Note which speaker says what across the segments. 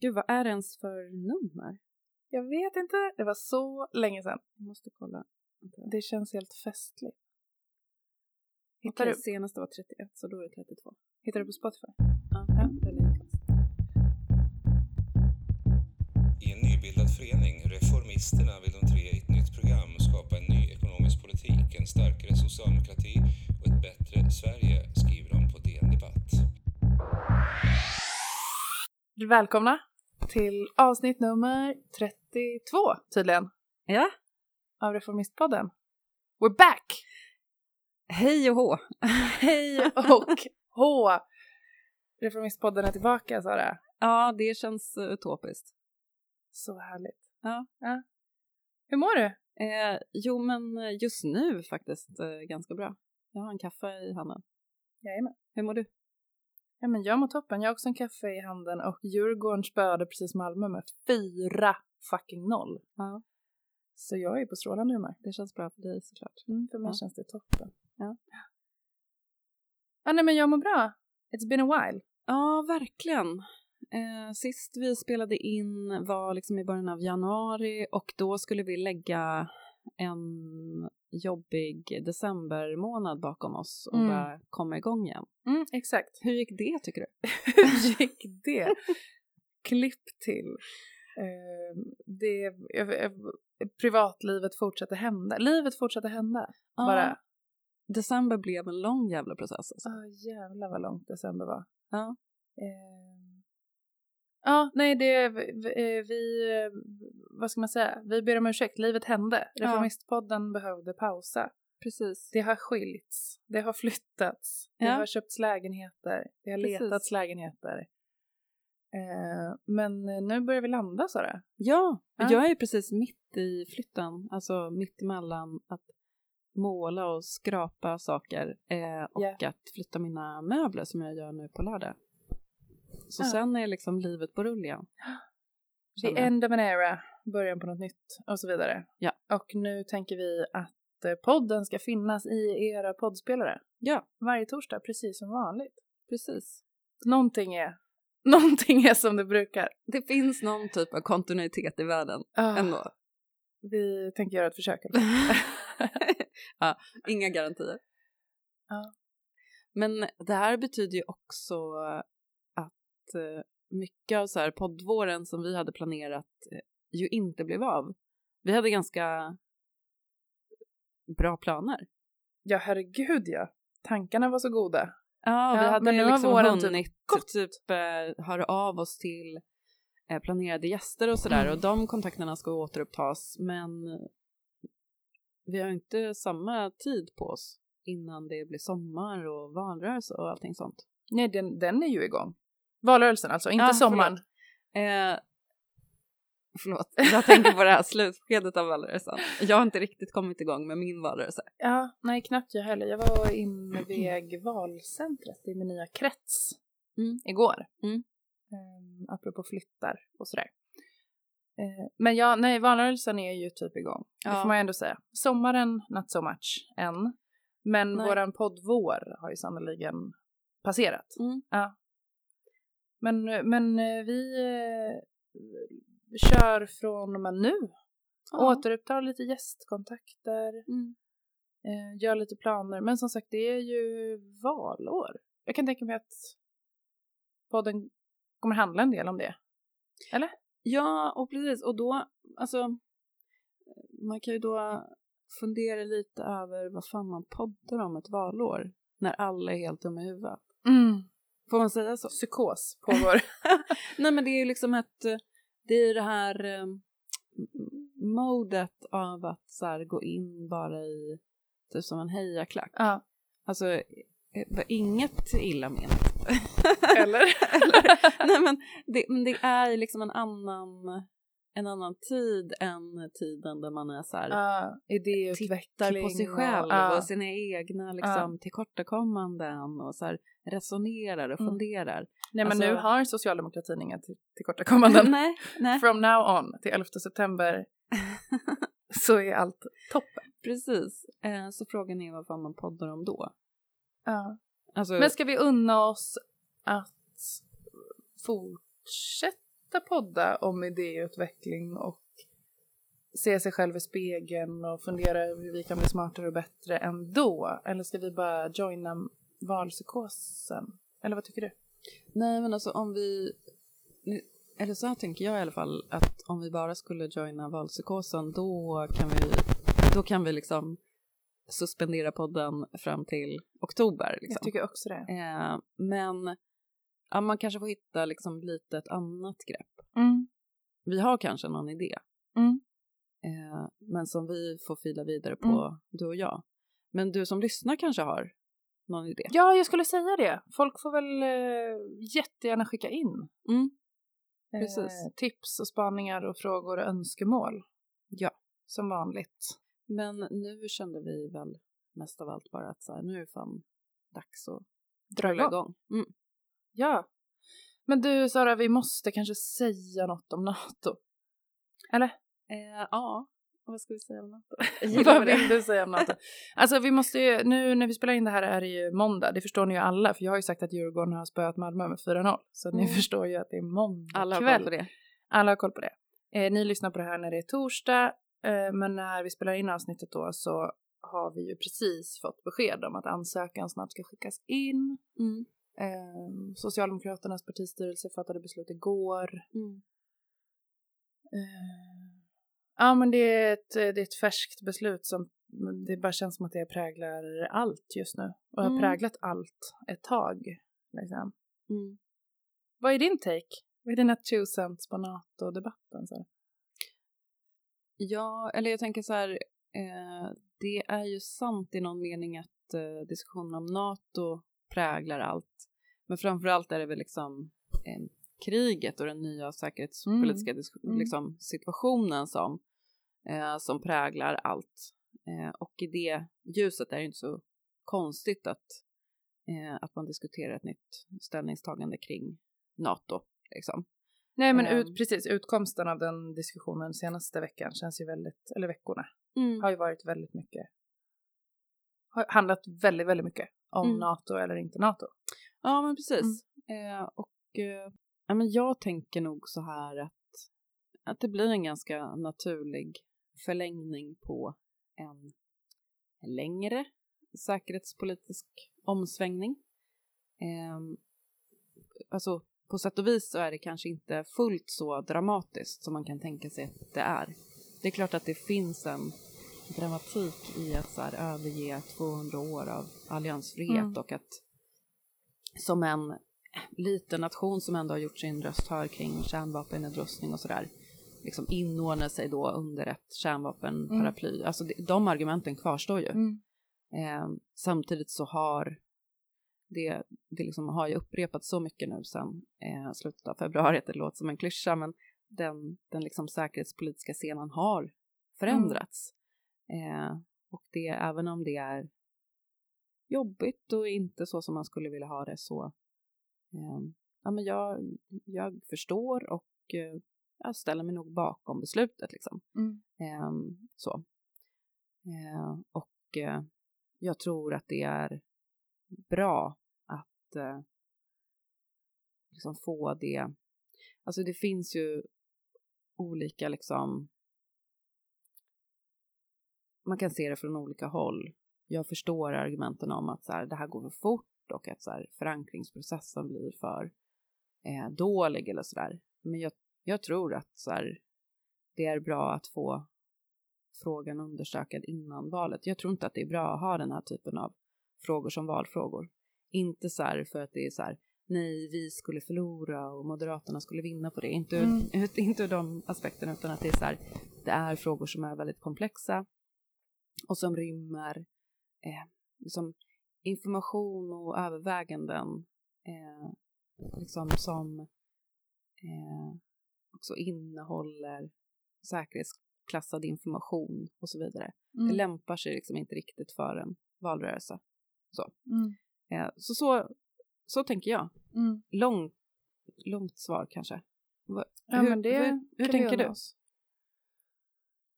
Speaker 1: Gud, vad är det ens för nummer?
Speaker 2: Jag vet inte, det var så länge sedan.
Speaker 1: Jag måste kolla.
Speaker 2: Det känns helt festligt.
Speaker 1: Hittar
Speaker 2: Hittar
Speaker 1: du? Senaste var 31, så då är det 32.
Speaker 2: hittar du på Spotify?
Speaker 1: Ja, likast.
Speaker 3: I en nybildad förening, Reformisterna, vill de tre i ett nytt program skapa en ny ekonomisk politik, en starkare socialdemokrati och ett bättre Sverige, skriver de på DN Debatt.
Speaker 2: Välkomna till avsnitt nummer 32 tydligen
Speaker 1: Ja,
Speaker 2: av Reformistpodden. We're back!
Speaker 1: hej och hå!
Speaker 2: Hej och hå! Reformistpodden är tillbaka Sara.
Speaker 1: Ja, det känns eh, utopiskt.
Speaker 2: Så härligt.
Speaker 1: Ja.
Speaker 2: ja. Hur mår du?
Speaker 1: Eh, jo, men eh, just nu faktiskt eh, ganska bra. Jag har en kaffe i handen.
Speaker 2: Jajamän.
Speaker 1: Hur mår du?
Speaker 2: Ja, men jag mår toppen. Jag har också en kaffe i handen och Djurgården spöade precis Malmö med 4 fucking noll.
Speaker 1: Ja.
Speaker 2: Så jag är på strålande humör.
Speaker 1: Det känns bra för dig såklart.
Speaker 2: Mm, för mig
Speaker 1: Ja.
Speaker 2: känns det toppen.
Speaker 1: Ja.
Speaker 2: Ja, nej men jag mår bra. It's been a while.
Speaker 1: Ja, verkligen. Eh, sist vi spelade in var liksom i början av januari och då skulle vi lägga en jobbig decembermånad bakom oss och
Speaker 2: Mm.
Speaker 1: börja komma igång igen.
Speaker 2: Mm, exakt.
Speaker 1: Hur gick det tycker du?
Speaker 2: Hur gick det? Klipp till. Eh, det, jag, privatlivet fortsätter hända. Livet fortsätter hända. Bara.
Speaker 1: December blev en lång jävla process. Alltså.
Speaker 2: Åh jävlar vad långt december var.
Speaker 1: Ja.
Speaker 2: Eh, ja, nej det, vi, vi, eh, vad ska man säga, vi ber om ursäkt, livet hände.
Speaker 1: Ja.
Speaker 2: Reformistpodden behövde pausa.
Speaker 1: Precis.
Speaker 2: Det har skilts, det har flyttats, det
Speaker 1: Ja.
Speaker 2: har köpts lägenheter, det har
Speaker 1: Precis.
Speaker 2: letats lägenheter. Eh, men nu börjar vi landa Sara.
Speaker 1: Ja,
Speaker 2: Ja.
Speaker 1: jag är precis mitt i flytten, alltså mitt emellan att måla och skrapa saker eh, och
Speaker 2: Ja.
Speaker 1: att flytta mina möbler som jag gör nu på lördag. Så
Speaker 2: Ja.
Speaker 1: sen är liksom livet på rull igen.
Speaker 2: The end of an era, början på något nytt och så vidare.
Speaker 1: Ja.
Speaker 2: Och nu tänker vi att eh, podden ska finnas i era poddspelare
Speaker 1: Ja,
Speaker 2: varje torsdag, precis som vanligt.
Speaker 1: precis.
Speaker 2: Någonting är, någonting är som det brukar.
Speaker 1: Det finns någon typ av kontinuitet i världen
Speaker 2: Ah,
Speaker 1: ändå.
Speaker 2: Vi tänker göra ett försök.
Speaker 1: ja, inga garantier.
Speaker 2: Ja.
Speaker 1: Men det här betyder ju också att eh, mycket av så här poddvåren som vi hade planerat eh, ju inte blev av. Vi hade ganska bra planer.
Speaker 2: ja, herregud ja. Tankarna var så goda.
Speaker 1: Ja, vi
Speaker 2: Ja,
Speaker 1: hade
Speaker 2: men nu har
Speaker 1: liksom
Speaker 2: våren typ
Speaker 1: hunnit typ, eh, höra av oss till eh, planerade gäster och sådär
Speaker 2: Mm.
Speaker 1: och de kontakterna ska återupptas men vi har inte samma tid på oss innan det blir sommar och valrörelse och allting sånt.
Speaker 2: Nej, den, den är ju igång. Valrörelsen alltså, inte
Speaker 1: Ja,
Speaker 2: sommaren.
Speaker 1: Eh, förlåt, jag tänker på det här slutskedet av valrörelsen. Jag har inte riktigt kommit igång med min valrörelse.
Speaker 2: Ja, nej knappt jag heller. Jag var invig valcentret i min nya krets
Speaker 1: Mm.
Speaker 2: igår.
Speaker 1: Mm.
Speaker 2: Um, apropå flyttar och sådär. Eh, men ja, nej, valrörelsen är ju typ igång. Det
Speaker 1: Ja.
Speaker 2: får man ju ändå säga. Sommaren, not so much än. Men
Speaker 1: Nej.
Speaker 2: våran poddvår har ju sannoliken passerat.
Speaker 1: Mm.
Speaker 2: Ja. Men, men eh, vi eh, kör från och med nu.
Speaker 1: Ja.
Speaker 2: Återupptar lite gästkontakter.
Speaker 1: Mm.
Speaker 2: eh, gör lite planer. Men som sagt, det är ju valår. Jag kan tänka mig att podden kommer handla en del om det. Eller?
Speaker 1: Ja, och precis. Och då, alltså, man kan ju då fundera lite över vad fan man poddar om ett valår när alla är helt dumma i huvudet.
Speaker 2: Mm.
Speaker 1: Får man säga så?
Speaker 2: Psykos pågår.
Speaker 1: Nej, men det är ju liksom ett, eh, det är det här eh, modet av att så här, gå in bara i, typ som en hejaklack.
Speaker 2: ja.
Speaker 1: Alltså, eh, inget illa menat.
Speaker 2: Eller?
Speaker 1: Nej, men det, men det är liksom en annan, en annan tid än tiden där man är så här,
Speaker 2: idéutveckling.
Speaker 1: tittar på sig själv
Speaker 2: och, ja.
Speaker 1: och sina egna liksom, tillkortakommanden och så här, resonerar och
Speaker 2: Mm.
Speaker 1: funderar.
Speaker 2: Nej men
Speaker 1: alltså-
Speaker 2: nu har socialdemokratin inga till- tillkortakommanden.
Speaker 1: nej, nej.
Speaker 2: From now on till 11 september så är allt toppen.
Speaker 1: Precis. Eh, så frågan är vad fan man poddar om då.
Speaker 2: Ja.
Speaker 1: Alltså,
Speaker 2: Men ska vi unna oss att fortsätta podda om idéutveckling och se sig själv i spegeln och fundera över hur vi kan bli smartare och bättre ändå? Eller ska vi bara joina valpsykosen? Eller vad tycker du?
Speaker 1: Nej, men alltså om vi... Eller så här tänker jag i alla fall att om vi bara skulle joina valpsykosen då kan vi, då kan vi liksom suspendera podden fram till oktober. Liksom.
Speaker 2: Jag tycker också det.
Speaker 1: Eh, men ja, man kanske får hitta liksom lite ett annat grepp.
Speaker 2: Mm.
Speaker 1: Vi har kanske någon idé,
Speaker 2: Mm.
Speaker 1: eh, men som vi får fila vidare på,
Speaker 2: Mm.
Speaker 1: du och jag. Men du som lyssnar kanske har någon idé?
Speaker 2: Ja, jag skulle säga det. Folk får väl eh, jättegärna skicka in
Speaker 1: Mm.
Speaker 2: eh, tips och spaningar och frågor och önskemål.
Speaker 1: Ja.
Speaker 2: Som vanligt.
Speaker 1: Men nu kände vi väl mest av allt bara att så här, nu är det fan dags att
Speaker 2: Dra igång.
Speaker 1: igång. Mm.
Speaker 2: Ja. Men du Sara, vi måste kanske säga något om NATO. Eller?
Speaker 1: Eh, ja, vad ska vi säga om NATO?
Speaker 2: Vad vill du säga om NATO? Alltså vi måste ju, nu när vi spelar in det här är det ju måndag, det förstår ni ju alla för jag har ju sagt att Djurgården har spöat Malmö med 4-0. Så ni
Speaker 1: Mm.
Speaker 2: förstår ju att det är måndag
Speaker 1: Alla har
Speaker 2: kväll.
Speaker 1: koll på det.
Speaker 2: Alla har koll på det. Eh, ni lyssnar på det här när det är torsdag, eh, men när vi spelar in avsnittet då så har vi ju precis fått besked om att ansökan snart ska skickas in.
Speaker 1: Mm.
Speaker 2: Eh, Socialdemokraternas partistyrelse fattade beslut igår.
Speaker 1: Mm.
Speaker 2: Eh, ja, men det är, ett, det är ett färskt beslut som det bara känns som att det präglar allt just nu och har
Speaker 1: Mm.
Speaker 2: präglat allt ett tag. Liksom.
Speaker 1: Mm.
Speaker 2: Vad är din take? Vad är dina two cents på NATO-debatten? Så?
Speaker 1: Ja, eller jag tänker så här, eh, det är ju sant i någon mening att eh, diskussionen om NATO präglar allt. Men framförallt är det väl liksom eh, kriget och den nya säkerhetspolitiska disk-
Speaker 2: Mm.
Speaker 1: Liksom, situationen som, eh, som präglar allt. Eh, och i det ljuset är det inte så konstigt att, eh, att man diskuterar ett nytt ställningstagande kring NATO. Liksom.
Speaker 2: Nej men
Speaker 1: Ehm.
Speaker 2: ut, precis, utkomsten av den diskussionen senaste veckan känns ju väldigt, eller veckorna,
Speaker 1: Mm.
Speaker 2: har ju varit väldigt mycket, har handlat väldigt, väldigt mycket om
Speaker 1: Mm.
Speaker 2: NATO eller inte NATO.
Speaker 1: Ja, men precis. Eh, och eh, ja, men jag tänker nog så här att, att det blir en ganska naturlig förlängning på en, längre säkerhetspolitisk omsvängning. Eh, alltså på sätt och vis så är det kanske inte fullt så dramatiskt som man kan tänka sig att det är. Det är klart att det finns en dramatik i att så här, överge 200 år av alliansfrihet
Speaker 2: Mm.
Speaker 1: och att som en liten nation som ändå har gjort sin röst hör kring kärnvapennedrustning och sådär liksom inordna sig då under ett kärnvapenparaply. Alltså det, de argumenten kvarstår ju.
Speaker 2: Mm.
Speaker 1: Eh, samtidigt så har det, det liksom har ju upprepats så mycket nu sedan eh, slutet av februari det låter som en klyscha men den, den liksom säkerhetspolitiska scenen har förändrats. Eh, och det, även om det är jobbigt och inte så som man skulle vilja ha det så eh, ja, men jag, jag förstår och eh, jag ställer mig nog bakom beslutet liksom.
Speaker 2: Mm.
Speaker 1: Ehm, så. Eh, och eh, jag tror att det är bra att eh, liksom få det. Alltså det finns ju olika liksom. Man kan se det från olika håll. Jag förstår argumenten om att så här, det här går för fort och att så här, förankringsprocessen blir för eh, dålig eller sådär. Men jag, jag tror att så här, det är bra att få frågan undersökad innan valet. Jag tror inte att det är bra att ha den här typen av frågor som valfrågor. Inte så här för att det är så här, nej, vi skulle förlora och Moderaterna skulle vinna på det. Inte, ur-
Speaker 2: Mm.
Speaker 1: ut, inte ur de aspekterna, utan att det är så här, det är frågor som är väldigt komplexa och som rymmer eh, liksom information och överväganden eh, liksom som eh, också innehåller säkerhetsklassad information och så vidare. Det
Speaker 2: Mm.
Speaker 1: lämpar sig liksom inte riktigt för en valrörelse.
Speaker 2: Mm.
Speaker 1: Eh, så, så, så tänker jag.
Speaker 2: Mm.
Speaker 1: Lång, långt svar kanske. Va,
Speaker 2: Ja, men det
Speaker 1: hur, hur tänker du?
Speaker 2: oss.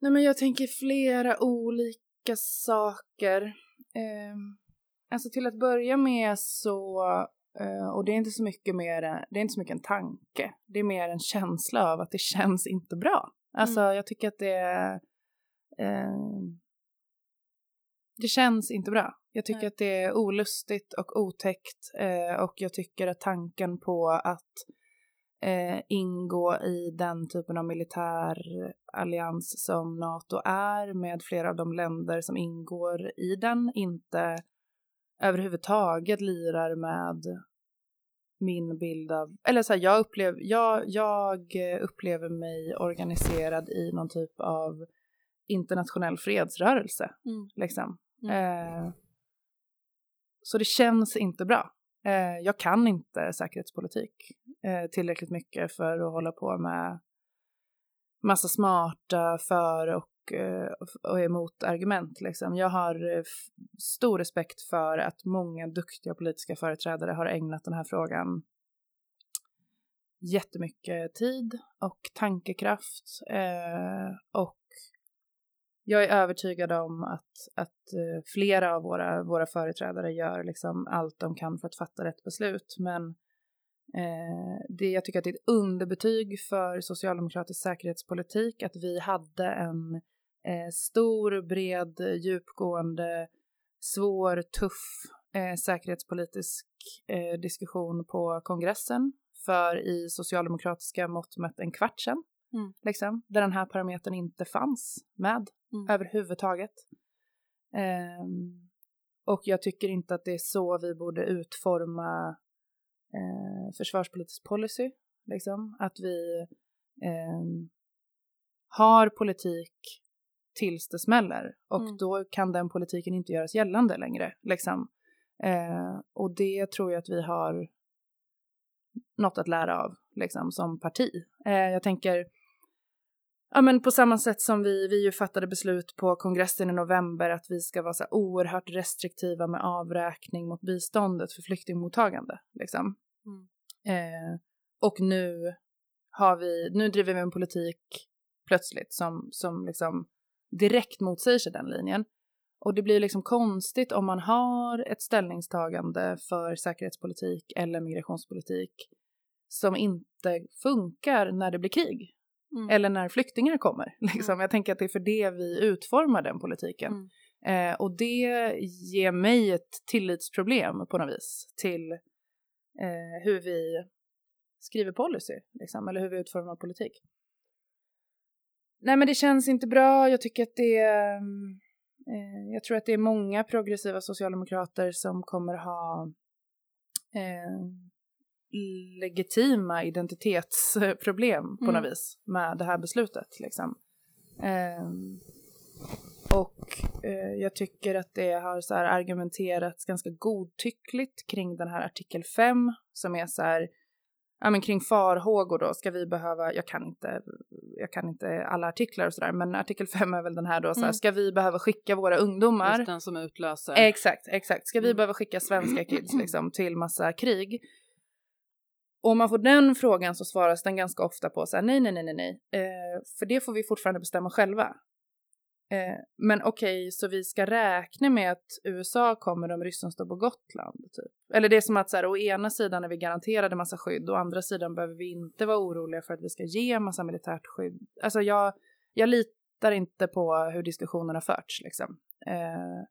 Speaker 2: Nej, men jag tänker flera olika saker. Eh, alltså till att börja med så och det är inte så mycket mer, det är inte så mycket en tanke. Det är mer en känsla av att det känns inte bra. Alltså jag tycker att det eh, det känns inte bra. Jag tycker
Speaker 1: Nej.
Speaker 2: att det är olustigt och otäckt eh, och jag tycker att tanken på att eh, ingå i den typen av militär allians som NATO är med flera av de länder som ingår i den inte överhuvudtaget lirar med min bild av, eller så här, jag, upplev, jag, jag upplever mig organiserad i någon typ av internationell fredsrörelse.
Speaker 1: Mm.
Speaker 2: Liksom.
Speaker 1: Mm.
Speaker 2: Eh, så det känns inte bra. Eh, jag kan inte säkerhetspolitik eh, tillräckligt mycket för att hålla på med massa smarta för och, eh, Eh, och emot argument. Liksom. Jag har eh, stor respekt för att många duktiga politiska företrädare har ägnat den här frågan jättemycket tid och tankekraft eh, och jag är övertygad om att, att eh, flera av våra, våra företrädare gör liksom allt de kan för att fatta rätt beslut. Men det, jag tycker att det är ett underbetyg för socialdemokratisk säkerhetspolitik att vi hade en eh, stor, bred, djupgående, svår, tuff eh, säkerhetspolitisk eh, diskussion på kongressen för i socialdemokratiska mått mätt en kvart sedan.
Speaker 1: Mm.
Speaker 2: Liksom, där den här parametern inte fanns med
Speaker 1: Mm.
Speaker 2: överhuvudtaget. Ehm, och jag tycker inte att det är så vi borde utforma eh, försvarspolitisk policy. Liksom. Att vi ehm, har politik tills det smäller och
Speaker 1: Mm.
Speaker 2: då kan den politiken inte göras gällande längre. Liksom. Eh, och det tror jag att vi har något att lära av liksom, som parti. Eh, jag tänker, ja men på samma sätt som vi, vi ju fattade beslut på kongressen i november att vi ska vara så oerhört restriktiva med avräkning mot biståndet för flyktingmottagande. Liksom.
Speaker 1: Mm.
Speaker 2: Eh, och nu har vi, nu driver vi en politik plötsligt som, som liksom direkt motsäger sig den linjen. Och det blir liksom konstigt om man har ett ställningstagande för säkerhetspolitik eller migrationspolitik som inte funkar när det blir krig
Speaker 1: Mm.
Speaker 2: eller när flyktingar kommer. Liksom. Jag tänker att det är för det vi utformar den politiken.
Speaker 1: Mm.
Speaker 2: Eh, och det ger mig ett tillitsproblem på något vis till eh, hur vi skriver policy, liksom, eller hur vi utformar politik. Nej men det känns inte bra, jag tycker att det är, eh, jag tror att det är många progressiva socialdemokrater som kommer ha eh, legitima identitetsproblem på
Speaker 1: Mm.
Speaker 2: något vis med det här beslutet. Liksom. Ehm, och eh, jag tycker att det har så här argumenterats ganska godtyckligt kring den här artikel 5 som är så här, ja men kring farhågor då, ska vi behöva, jag kan inte, jag kan inte alla artiklar och sådär, men artikel 5 är väl den här då så här,
Speaker 1: Mm.
Speaker 2: ska vi behöva skicka våra ungdomar
Speaker 1: Just den som utlöser.
Speaker 2: Exakt, exakt. Ska vi
Speaker 1: Mm.
Speaker 2: behöva skicka svenska kids liksom till massa krig? Och om man får den frågan så svaras den ganska ofta på så här, nej, nej, nej, nej, nej, eh, för det får vi fortfarande bestämma själva. Eh, men okej, så vi ska räkna med att USA kommer om ryssen står på Gotland, typ. Eller det är som att så här, å ena sidan är vi garanterade massa skydd, å andra sidan behöver vi inte vara oroliga för att vi ska ge massa militärt skydd. Alltså jag, jag litar inte på hur diskussionen har förts, liksom. Eh,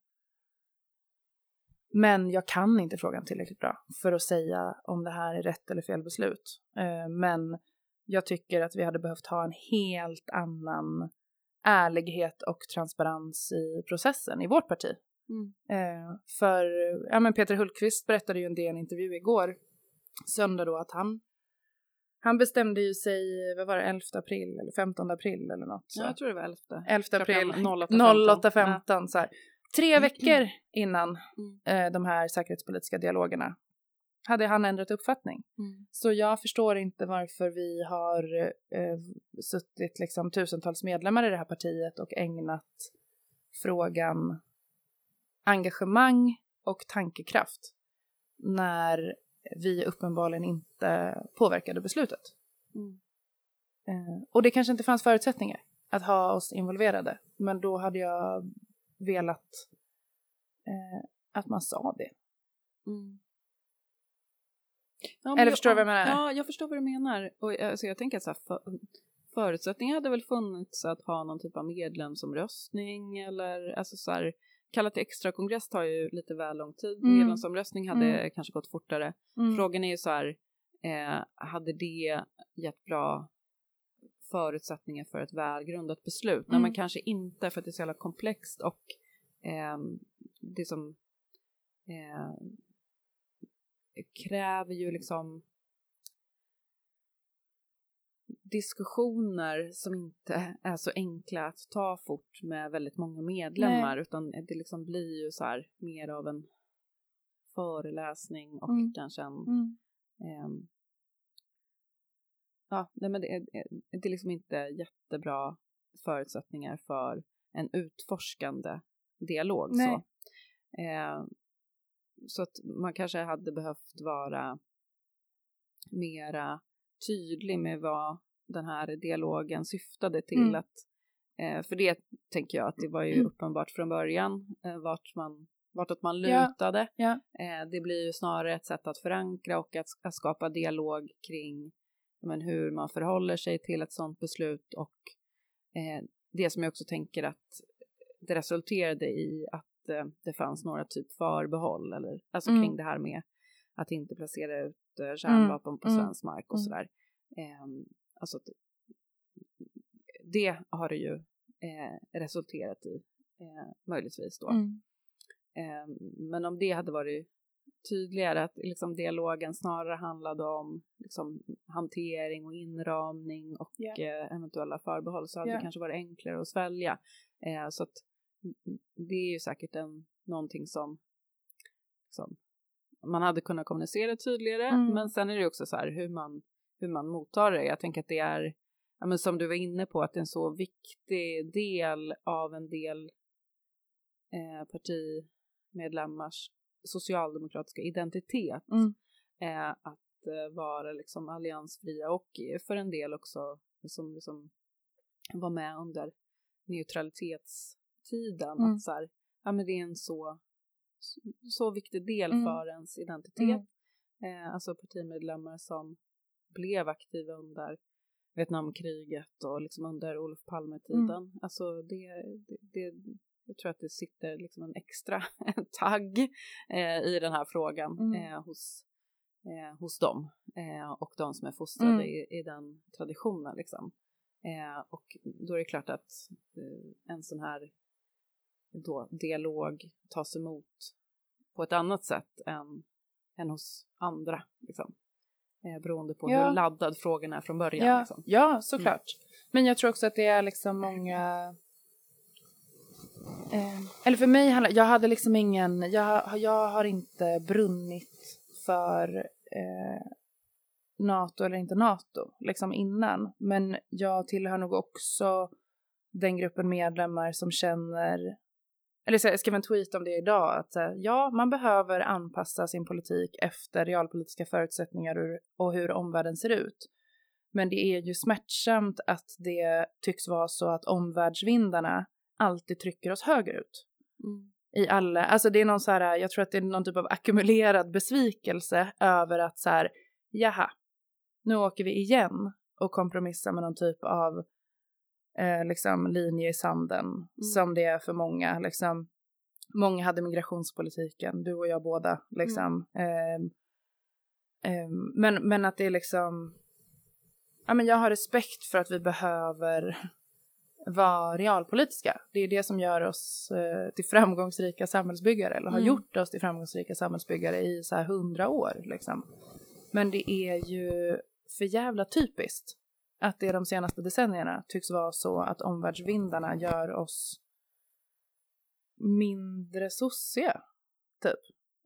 Speaker 2: men jag kan inte frågan tillräckligt bra för att säga om det här är rätt eller fel beslut. Eh, men jag tycker att vi hade behövt ha en helt annan ärlighet och transparens i processen i vårt parti.
Speaker 1: Mm.
Speaker 2: Eh, för ja, men Peter Hultqvist berättade ju en del intervju igår, söndag då, att han han bestämde ju sig, vad var det, 11 april eller 15 april eller något. Så.
Speaker 1: Ja, jag tror det var 11.
Speaker 2: 11 april
Speaker 1: Klockan 08.15.
Speaker 2: 08.15 så här. Tre veckor innan
Speaker 1: Mm.
Speaker 2: eh, de här säkerhetspolitiska dialogerna hade han ändrat uppfattning.
Speaker 1: Mm.
Speaker 2: Så jag förstår inte varför vi har eh, suttit liksom tusentals medlemmar i det här partiet och ägnat frågan engagemang och tankekraft när vi uppenbarligen inte påverkade beslutet.
Speaker 1: Mm.
Speaker 2: Eh, och det kanske inte fanns förutsättningar att ha oss involverade, men då hade jag velat eh, att man sa det.
Speaker 1: Mm. Ja,
Speaker 2: Eller
Speaker 1: jag-
Speaker 2: förstår du vad jag menar?
Speaker 1: Ja, jag förstår vad du menar. Och, alltså, jag tänker så här, för, förutsättningar hade väl funnits att ha någon typ av medlemsomröstning eller alltså så här, kallat till extra kongress tar ju lite väl lång tid.
Speaker 2: Mm.
Speaker 1: Medlemsomröstning hade
Speaker 2: Mm.
Speaker 1: kanske gått fortare.
Speaker 2: Mm.
Speaker 1: Frågan är ju så här, eh, hade det gett bra förutsättningar för ett välgrundat beslut? Nej,
Speaker 2: Mm.
Speaker 1: men kanske inte för att det är så jävla komplext och ehm, det som eh, kräver ju liksom diskussioner som inte är så enkla att ta fort med väldigt många medlemmar utan det liksom blir ju så här mer av en föreläsning och
Speaker 2: Mm.
Speaker 1: kanske en
Speaker 2: Mm.
Speaker 1: ehm, ja, nej men det är, det är liksom inte jättebra förutsättningar för en utforskande dialog.
Speaker 2: Nej.
Speaker 1: Så. Eh, så att man kanske hade behövt vara mera tydlig med vad den här dialogen syftade till.
Speaker 2: Mm.
Speaker 1: Att, eh, för det tänker jag att det var ju
Speaker 2: Mm.
Speaker 1: uppenbart från början eh, vart man vartåt man
Speaker 2: Ja,
Speaker 1: lutade.
Speaker 2: ja.
Speaker 1: Eh, det blir ju snarare ett sätt att förankra och att, att skapa dialog kring ja, men, hur man förhåller sig till ett sådant beslut och eh, det som jag också tänker att det resulterade i att eh, det fanns några typ förbehåll eller alltså
Speaker 2: Mm.
Speaker 1: kring det här med att inte placera ut eh, kärnvapen på
Speaker 2: mm,
Speaker 1: svensk mark och
Speaker 2: mm.
Speaker 1: sådär. Eh, alltså det har det ju eh, resulterat i eh, möjligtvis då.
Speaker 2: Mm.
Speaker 1: Eh, men om det hade varit tydligare att liksom dialogen snarare handlade om liksom, hantering och inramning och
Speaker 2: Ja.
Speaker 1: eh, eventuella förbehåll så hade
Speaker 2: Ja.
Speaker 1: det kanske varit enklare att svälja. Eh, så att det är ju säkert en, någonting som, som man hade kunnat kommunicera tydligare
Speaker 2: Mm.
Speaker 1: men sen är det också så här hur man, hur man mottar det. Jag tänker att det är ja, men som du var inne på, att det är en så viktig del av en del eh, partimedlemmars socialdemokratiska identitet
Speaker 2: Mm.
Speaker 1: eh, att eh, vara liksom alliansfria och för en del också som liksom var med under neutralitetstiden.
Speaker 2: Mm.
Speaker 1: Att så här, ja, men det är en så, så viktig del
Speaker 2: Mm.
Speaker 1: för ens identitet. Eh, alltså partimedlemmar som blev aktiva under Vietnamkriget och liksom under Olof Palme-tiden. Alltså det, det, det, jag tror att det sitter liksom en extra tagg eh, i den här frågan
Speaker 2: Mm.
Speaker 1: eh, hos, eh, hos dem eh, och de som är fostrade
Speaker 2: Mm.
Speaker 1: i, i den traditionen. Liksom. Eh, och då är det klart att eh, en sån här då, dialog tas emot på ett annat sätt än, än hos andra. Liksom. Beroende på
Speaker 2: Ja.
Speaker 1: hur laddad frågan är från början.
Speaker 2: Ja,
Speaker 1: Liksom.
Speaker 2: ja, såklart. Men jag tror också att det är liksom många... Eh, eller för mig, handlar- jag hade liksom ingen... Jag, jag har inte brunnit för eh, NATO eller inte NATO liksom innan. Men jag tillhör nog också den gruppen medlemmar som känner... Eller så, jag skrev en tweet om det idag. Att här, ja, man behöver anpassa sin politik efter realpolitiska förutsättningar och hur omvärlden ser ut. Men det är ju smärtsamt att det tycks vara så att omvärldsvindarna alltid trycker oss högerut.
Speaker 1: Mm.
Speaker 2: I alla, alltså det är någon så här, jag tror att det är någon typ av ackumulerad besvikelse över att så här, jaha, nu åker vi igen och kompromissar med någon typ av eh, liksom linje i sanden som det är för många. Liksom, många hade migrationspolitiken, du och jag båda. Liksom. Ehm, ehm, men, men att det är liksom, ja men jag har respekt för att vi behöver vara realpolitiska. Det är det som gör oss eh, till framgångsrika samhällsbyggare eller har
Speaker 1: Mm.
Speaker 2: gjort oss till framgångsrika samhällsbyggare i så här hundra år. Liksom. Men det är ju för jävla typiskt att det de senaste decennierna tycks vara så att omvärldsvindarna gör oss mindre sossiga, typ.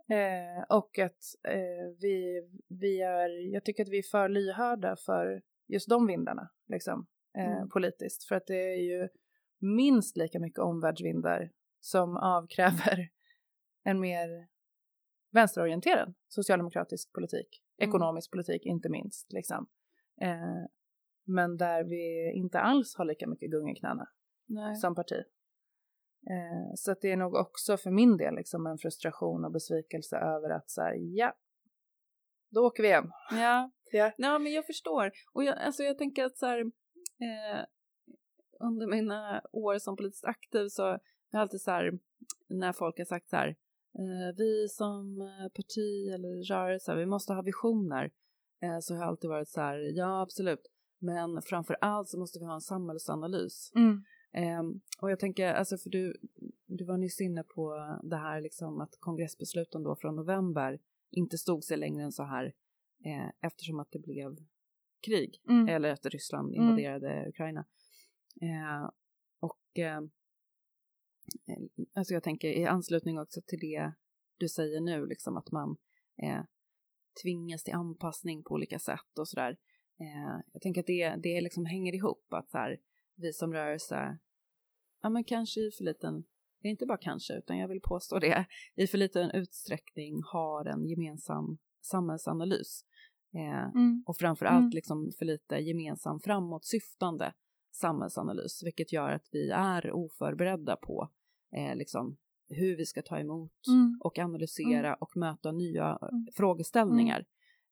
Speaker 2: Eh, och att eh, vi, vi är, jag tycker att vi är för lyhörda för just de vindarna, liksom, eh,
Speaker 1: Mm.
Speaker 2: politiskt. För att det är ju minst lika mycket omvärldsvindar som avkräver en mer vänsterorienterad socialdemokratisk politik,
Speaker 1: Mm.
Speaker 2: ekonomisk politik inte minst. Liksom. Eh, men där vi inte alls har lika mycket gung i knäna
Speaker 1: Nej.
Speaker 2: som parti. Eh, så det är nog också för min del liksom en frustration och besvikelse över att så här, ja, då åker vi hem.
Speaker 1: Ja,
Speaker 2: Ja.
Speaker 1: ja men jag förstår. Och jag, alltså jag tänker att så här, eh, under mina år som politiskt aktiv så har jag alltid så här, när folk har sagt så här, eh, vi som eh, parti eller rörelse, vi måste ha visioner. Eh, så har jag alltid varit så här, ja absolut, men framför allt så måste vi ha en samhällsanalys.
Speaker 2: Mm.
Speaker 1: Ehm, och jag tänker, alltså för du, du var nyss inne på det här liksom att kongressbesluten då från november inte stod sig längre än så här eh, eftersom att det blev krig
Speaker 2: Mm.
Speaker 1: eller efter Ryssland
Speaker 2: Mm.
Speaker 1: invaderade Ukraina. Eh, och eh, eh, alltså jag tänker i anslutning också till det du säger nu, liksom att man eh, tvingas till anpassning på olika sätt och sådär. Eh, jag tänker att det, det liksom hänger ihop, att så här, vi som rörelse, ja men kanske i för liten, det är inte bara kanske, utan jag vill påstå det, i för liten utsträckning har en gemensam samhällsanalys. Eh,
Speaker 2: Mm.
Speaker 1: och framför allt
Speaker 2: Mm.
Speaker 1: liksom för lite gemensam framåtsyftande samhällsanalys, vilket gör att vi är oförberedda på eh, liksom hur vi ska ta emot
Speaker 2: Mm.
Speaker 1: och analysera och möta nya eh,
Speaker 2: Mm.
Speaker 1: frågeställningar.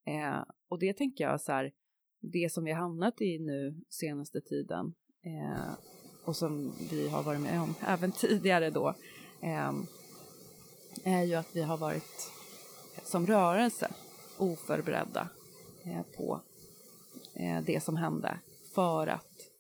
Speaker 1: Eh, och det tänker jag så här, det som vi har hamnat i nu senaste tiden eh, och som vi har varit med om även tidigare då eh, är ju att vi har varit som rörelse oförberedda på eh, det som hände för att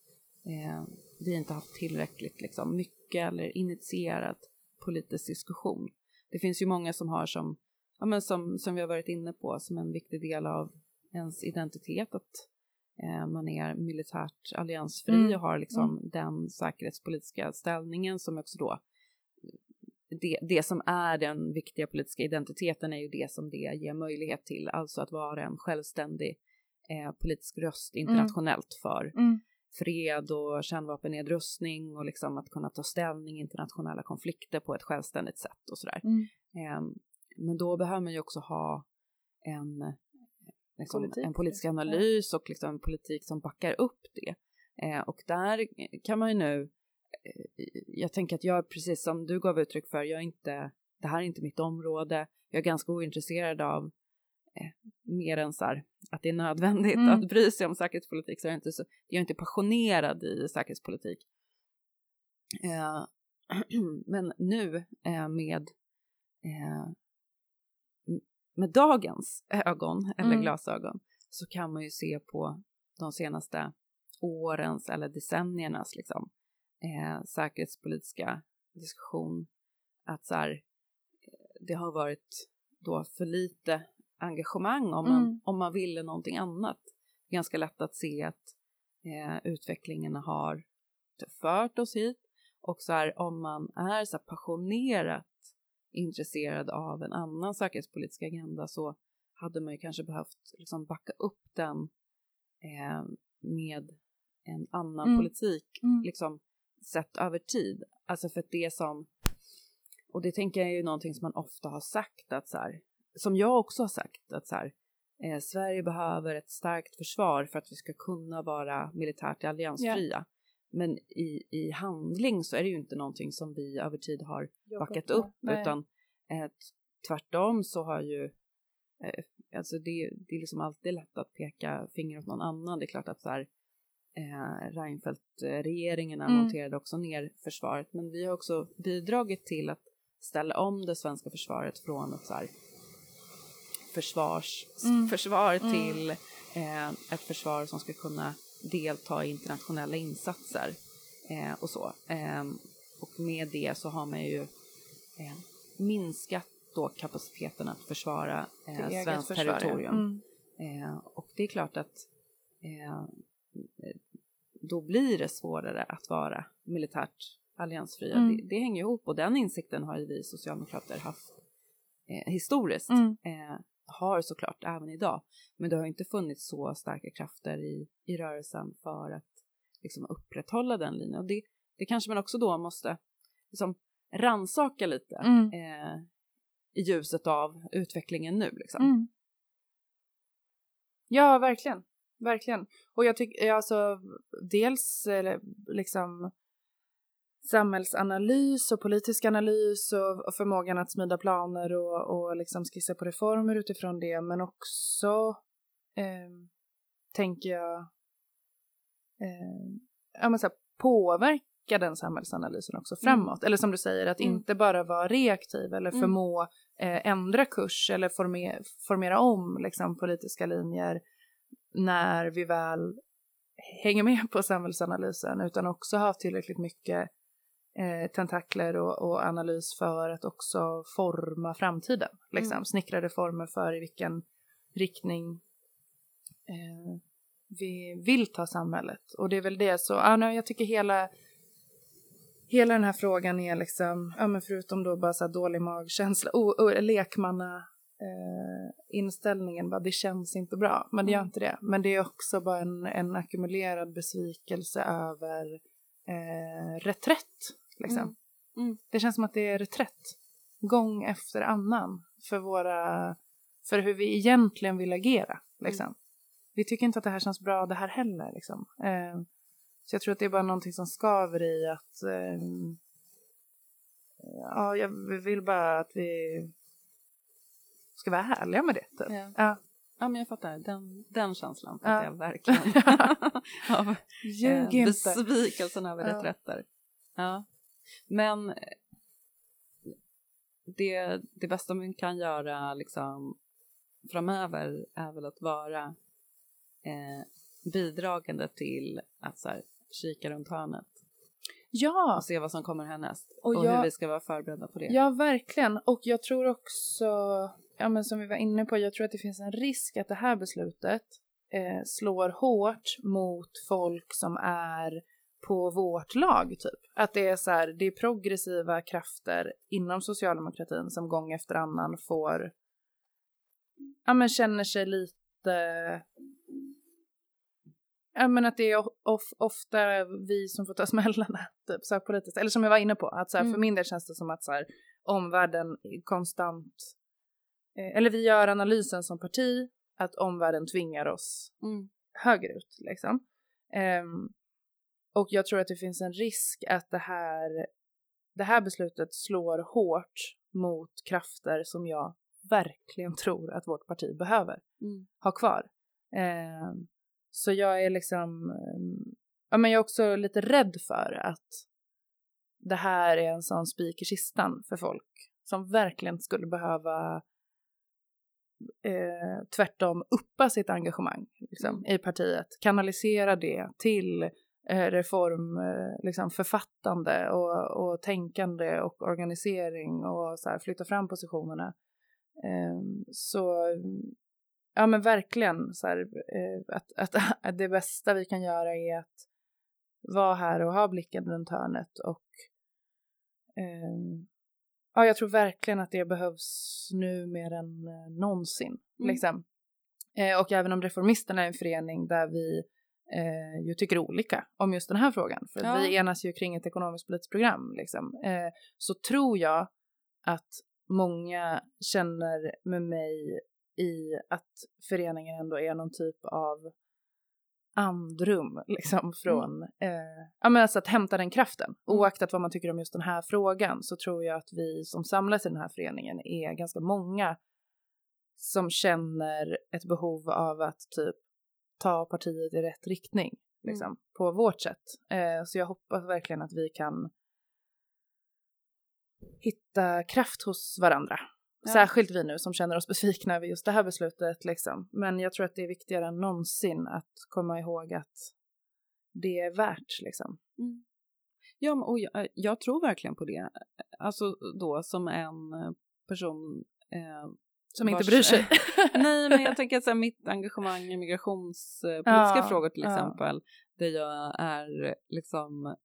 Speaker 1: eh, vi inte haft tillräckligt liksom, mycket eller initierat politisk diskussion. Det finns ju många som har som, ja, men som, som vi har varit inne på, som en viktig del av ens identitet att eh, man är militärt alliansfri
Speaker 2: Mm.
Speaker 1: och har liksom den säkerhetspolitiska ställningen som också då det, det som är den viktiga politiska identiteten är ju det som det ger möjlighet till, alltså att vara en självständig eh, politisk röst internationellt för
Speaker 2: Mm.
Speaker 1: fred och kärnvapennedrustning och liksom att kunna ta ställning i internationella konflikter på ett självständigt sätt och sådär.
Speaker 2: Mm.
Speaker 1: Ehm, men då behöver man ju också ha en, eh, liksom,
Speaker 2: Politik,
Speaker 1: en politisk
Speaker 2: liksom.
Speaker 1: analys och liksom en politik som backar upp det. Eh, och där kan man ju nu, eh, jag tänker att jag, precis som du gav uttryck för, jag är inte, det här är inte mitt område, jag är ganska ointresserad av eh, mer än så här, att det är nödvändigt
Speaker 2: Mm.
Speaker 1: att bry sig om säkerhetspolitik, så jag är inte, så, jag är inte passionerad i säkerhetspolitik. Eh, men nu eh, med, eh, med dagens ögon eller
Speaker 2: Mm.
Speaker 1: glasögon så kan man ju se på de senaste årens eller decenniernas liksom, eh, säkerhetspolitiska diskussion att så här, eh, det har varit då för lite engagemang om man,
Speaker 2: Mm.
Speaker 1: om man ville någonting annat. Ganska lätt att se att eh, utvecklingen har fört oss hit och så här, om man är så passionerat intresserad av en annan säkerhetspolitisk agenda så hade man ju kanske behövt liksom backa upp den eh, med en annan
Speaker 2: Mm.
Speaker 1: politik
Speaker 2: Mm.
Speaker 1: liksom sett över tid. Alltså för att det som, och det tänker jag är ju någonting som man ofta har sagt att så här, som jag också har sagt att så här, eh, Sverige behöver ett starkt försvar för att vi ska kunna vara militärt alliansfria. Men i, i handling så är det ju inte någonting som vi över tid har backat upp
Speaker 2: Nej.
Speaker 1: utan eh, tvärtom så har ju eh, alltså det, det är liksom alltid lätt att peka finger åt någon annan. Det är klart att så här, eh, Reinfeldt-regeringarna
Speaker 2: Mm.
Speaker 1: monterade också ner försvaret men vi har också bidragit till att ställa om det svenska försvaret från ett så här försvars,
Speaker 2: Mm.
Speaker 1: försvar
Speaker 2: Mm.
Speaker 1: till eh, ett försvar som ska kunna delta i internationella insatser eh, och så. Eh, och med det så har man ju eh, minskat då kapaciteten att försvara eh, svenskt territorium.
Speaker 2: Mm.
Speaker 1: Eh, och det är klart att då blir det svårare att vara militärt alliansfria.
Speaker 2: Mm.
Speaker 1: Det, det hänger ihop och den insikten har ju vi socialdemokrater haft eh, historiskt.
Speaker 2: Mm.
Speaker 1: Eh, har såklart även idag. Men det har inte funnits så starka krafter i, i rörelsen för att liksom, upprätthålla den linjen. Och det, det kanske man också då måste liksom, ransaka lite
Speaker 2: Mm.
Speaker 1: eh, i ljuset av utvecklingen nu. Liksom.
Speaker 2: Mm. Ja, verkligen. Verkligen. Och jag tycker, alltså, dels eller, liksom samhällsanalys och politisk analys och, och förmågan att smida planer och, och liksom skissa på reformer utifrån det men också eh, tänker jag eh, ja, men så här, påverka den samhällsanalysen också
Speaker 1: Mm.
Speaker 2: framåt. Eller som du säger, att
Speaker 1: Mm.
Speaker 2: inte bara vara reaktiv eller
Speaker 1: Mm.
Speaker 2: förmå eh, ändra kurs eller forme, formera om liksom, politiska linjer när vi väl hänger med på samhällsanalysen utan också ha tillräckligt mycket eh, tentakler och, och analys för att också forma framtiden. Liksom.
Speaker 1: Mm.
Speaker 2: Snickra reformer för i vilken riktning eh, vi vill ta samhället. Och det är väl det så, ah, nej, jag tycker hela Hela den här frågan är liksom, ja men förutom då bara så dålig magkänsla, oh, oh, lekmanna eh, inställningen bara det känns inte bra, men det gör
Speaker 1: Mm.
Speaker 2: inte det. Men det är också bara en, en ackumulerad besvikelse över eh, reträtt. Liksom.
Speaker 1: Mm. Mm.
Speaker 2: Det känns som att det är reträtt gång efter annan för våra, för hur vi egentligen vill agera. Liksom. Vi tycker inte att det här känns bra det här heller. Liksom. Eh, så jag tror att det är bara någonting som skaver i att eh, ja, jag vill bara att vi ska vara härliga med det. Typ.
Speaker 1: Ja.
Speaker 2: Ja.
Speaker 1: ja, men jag fattar. Den, den känslan
Speaker 2: Ja.
Speaker 1: fattar jag verkligen. Av eh,
Speaker 2: Ljug inte.
Speaker 1: besvikelsen över
Speaker 2: Ja.
Speaker 1: reträtter. Ja. Men eh, det, det bästa man kan göra liksom framöver är väl att vara eh, bidragande till att så här, kika runt hörnet
Speaker 2: Ja,
Speaker 1: och se vad som kommer härnäst
Speaker 2: Och
Speaker 1: och,
Speaker 2: jag-
Speaker 1: hur vi ska vara förberedda på det.
Speaker 2: Ja, verkligen. Och jag tror också, ja men som vi var inne på, jag tror att det finns en risk att det här beslutet eh, slår hårt mot folk som är på vårt lag, typ. Att det är så här, det är progressiva krafter inom socialdemokratin som gång efter annan får, ja men känner sig lite Ja men att det är of, ofta vi som får ta smällarna, typ så här politiskt. Eller som jag var inne på, att så här, för
Speaker 1: Mm.
Speaker 2: min del känns det som att så här, omvärlden konstant, eller vi gör analysen som parti, att omvärlden tvingar oss
Speaker 1: Mm.
Speaker 2: högerut liksom. Ehm, och jag tror att det finns en risk att det här, det här beslutet slår hårt mot krafter som jag verkligen tror att vårt parti behöver
Speaker 1: Mm.
Speaker 2: ha kvar. Ehm, så jag är liksom, ehm, ja men jag är också lite rädd för att det här är en sån spik i kistan för folk som verkligen skulle behöva eh, tvärtom uppa sitt engagemang liksom, i partiet, kanalisera det till eh, reform, eh, liksom författande och, och tänkande och organisering och så här, flytta fram positionerna. Ehm, så ja men verkligen så här, eh, att, att, att det bästa vi kan göra är att vara här och ha blicken runt hörnet och ehm, ja jag tror verkligen att det behövs nu mer än eh, någonsin
Speaker 1: Mm.
Speaker 2: liksom. Eh, och även om Reformisterna är en förening där vi eh, ju tycker olika om just den här frågan, för
Speaker 1: Ja.
Speaker 2: vi enas ju kring ett ekonomiskt politiskt program liksom, eh, så tror jag att många känner med mig i att föreningen ändå är någon typ av andrum liksom från, eh, ja men alltså att hämta den kraften. Oaktat vad man tycker om just den här frågan så tror jag att vi som samlas i den här föreningen är ganska många som känner ett behov av att typ ta partiet i rätt riktning liksom, på vårt sätt. Eh, så jag hoppas verkligen att vi kan hitta kraft hos varandra.
Speaker 1: Ja.
Speaker 2: Särskilt vi nu som känner oss besvikna över just det här beslutet. Liksom. Men jag tror att det är viktigare än någonsin att komma ihåg att det är värt. Liksom.
Speaker 1: Mm. Ja, och jag, jag tror verkligen på det. Alltså då som en eh, person eh,
Speaker 2: Som inte
Speaker 1: vars-
Speaker 2: bryr sig.
Speaker 1: Nej, men jag tänker att så här, mitt engagemang i migrationspolitiska
Speaker 2: Ja,
Speaker 1: frågor till
Speaker 2: ja.
Speaker 1: exempel, där jag är liksom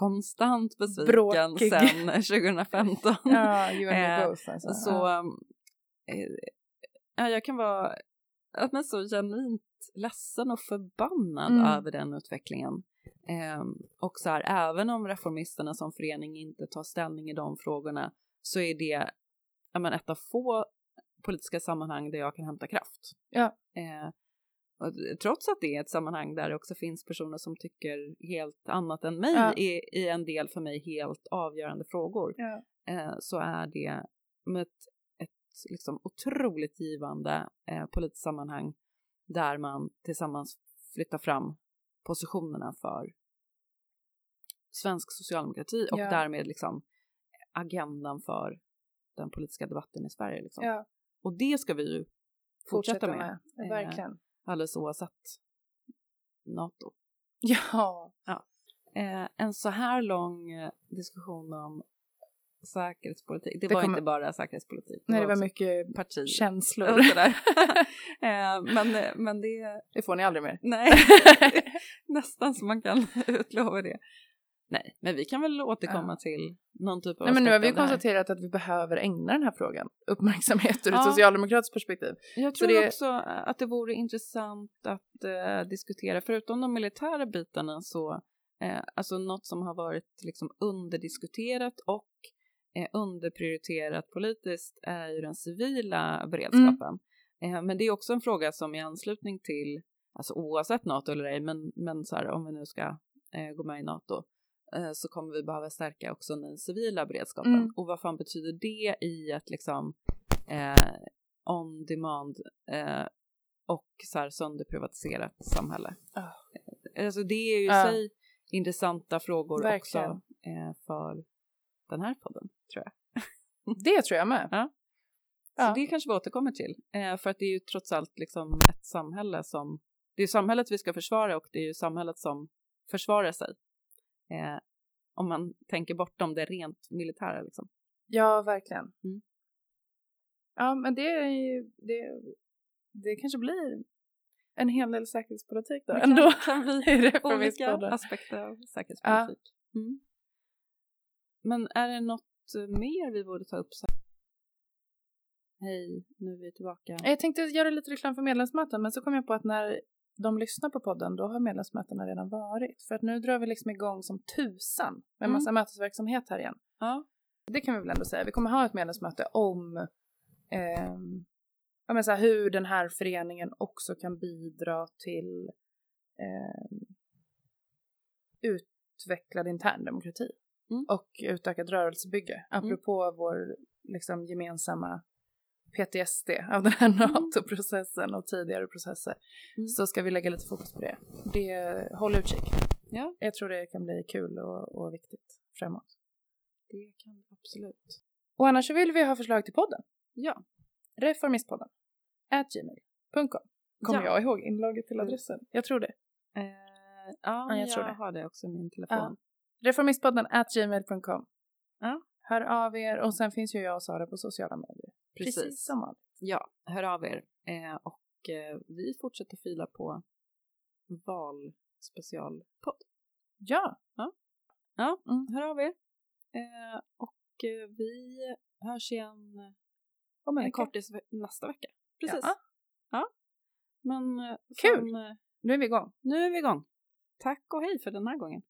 Speaker 1: konstant besviken
Speaker 2: Bråkig.
Speaker 1: sedan 2015.
Speaker 2: ja, you and me
Speaker 1: Eh,
Speaker 2: both. Alltså.
Speaker 1: Så
Speaker 2: ja.
Speaker 1: eh, ja, jag kan vara men så genuint ledsen och förbannad
Speaker 2: Mm.
Speaker 1: över den utvecklingen. Eh, och så här, även om reformisterna som förening inte tar ställning i de frågorna så är det men ett av få politiska sammanhang där jag kan hämta kraft.
Speaker 2: Ja.
Speaker 1: Eh, Och trots att det är ett sammanhang där det också finns personer som tycker helt annat än mig
Speaker 2: Ja.
Speaker 1: i, i en del för mig helt avgörande frågor
Speaker 2: Ja.
Speaker 1: eh, så är det med ett, ett liksom otroligt givande eh, politiskt sammanhang där man tillsammans flyttar fram positionerna för svensk socialdemokrati och
Speaker 2: Ja.
Speaker 1: därmed liksom agendan för den politiska debatten i Sverige. Liksom. Och det ska vi ju fortsätta,
Speaker 2: fortsätta
Speaker 1: med,
Speaker 2: med.
Speaker 1: Eh,
Speaker 2: Verkligen.
Speaker 1: Alldeles oavsett NATO.
Speaker 2: Ja.
Speaker 1: Eh, en så här lång eh, diskussion om säkerhetspolitik, det,
Speaker 2: Det
Speaker 1: var
Speaker 2: kommer-
Speaker 1: inte bara säkerhetspolitik.
Speaker 2: Nej, det var mycket
Speaker 1: parti
Speaker 2: känslor.
Speaker 1: och sådär. eh, men, men det,
Speaker 2: Det får ni aldrig mer.
Speaker 1: nej, nästan så man kan utlova det. Nej, men vi kan väl återkomma till någon typ av
Speaker 2: Nej, men nu har vi konstaterat att vi behöver ägna den här frågan uppmärksamhet ur ett
Speaker 1: Ja.
Speaker 2: socialdemokratiskt perspektiv.
Speaker 1: Jag tror
Speaker 2: det-
Speaker 1: också att det vore intressant att eh, diskutera, förutom de militära bitarna så, eh, alltså något som har varit liksom underdiskuterat och eh, underprioriterat politiskt är ju den civila beredskapen. Eh, men det är också en fråga som i anslutning till, alltså oavsett NATO eller ej, men, men så här, om vi nu ska eh, gå med i NATO, så kommer vi behöva stärka också den civila beredskapen.
Speaker 2: Mm.
Speaker 1: Och vad fan betyder det i ett liksom eh, on demand eh, och så här sönderprivatiserat samhälle.
Speaker 2: Ah.
Speaker 1: Alltså det är ju i
Speaker 2: Ja.
Speaker 1: sig intressanta frågor
Speaker 2: Verkligen.
Speaker 1: också eh, för den här podden tror jag.
Speaker 2: Det tror jag med.
Speaker 1: Ja.
Speaker 2: Ja.
Speaker 1: Så det kanske vi återkommer till. Eh, för att det är ju trots allt liksom ett samhälle som, det är samhället vi ska försvara och det är ju samhället som försvarar sig. Eh, om man tänker bortom det rent militära liksom.
Speaker 2: Ja, verkligen.
Speaker 1: Mm.
Speaker 2: Ja, men det är ju, det, det kanske blir en hel del säkerhetspolitik då
Speaker 1: Det
Speaker 2: ändå.
Speaker 1: kan, kan vi
Speaker 2: i
Speaker 1: olika aspekter av säkerhetspolitik. Mm. Men är det något mer vi borde ta upp? Så? Hej, nu är vi tillbaka.
Speaker 2: Jag tänkte göra lite reklam för medlemsmöten men så kom jag på att när de lyssnar på podden då har medlemsmötena redan varit. För att nu drar vi liksom igång som tusan med en
Speaker 1: Mm.
Speaker 2: massa mötesverksamhet här igen.
Speaker 1: Ja,
Speaker 2: Det kan vi väl ändå säga. Vi kommer ha ett medlemsmöte om ehm, ja, men så här, hur den här föreningen också kan bidra till ehm, utvecklad intern demokrati
Speaker 1: Mm.
Speaker 2: och utökad rörelsebygge. Apropå vår liksom, gemensamma PTSD av den här NATO-processen och tidigare processer
Speaker 1: Mm.
Speaker 2: så ska vi lägga lite fokus på det. det håll utkik.
Speaker 1: ja,
Speaker 2: Jag tror det kan bli kul och, och viktigt framåt.
Speaker 1: det kan vi absolut.
Speaker 2: Och annars så vill vi ha förslag till podden.
Speaker 1: Ja,
Speaker 2: Reformistpodden. At gmail.com. Kommer
Speaker 1: Ja.
Speaker 2: jag ihåg inlogget till
Speaker 1: Mm.
Speaker 2: adressen? Jag tror det.
Speaker 1: eh, ja,
Speaker 2: Ja, jag
Speaker 1: jag,
Speaker 2: tror det.
Speaker 1: har det också i min telefon.
Speaker 2: Reformistpodden at gmail.com.
Speaker 1: Ja.
Speaker 2: Hör av er och sen finns ju jag och Sara på sociala medier.
Speaker 1: Precis.
Speaker 2: som vanligt.
Speaker 1: Ja, hör av er. Eh, och eh, vi fortsätter fila på valspecialpodd.
Speaker 2: Ja,
Speaker 1: Ja,
Speaker 2: Mm.
Speaker 1: hör av er. Eh, och eh, vi hörs igen
Speaker 2: om en
Speaker 1: kortis nästa vecka. Precis.
Speaker 2: Ja.
Speaker 1: Ja. Men eh,
Speaker 2: Kul.
Speaker 1: fan, eh,
Speaker 2: Nu är vi igång.
Speaker 1: nu är vi igång. Tack och hej för den här gången.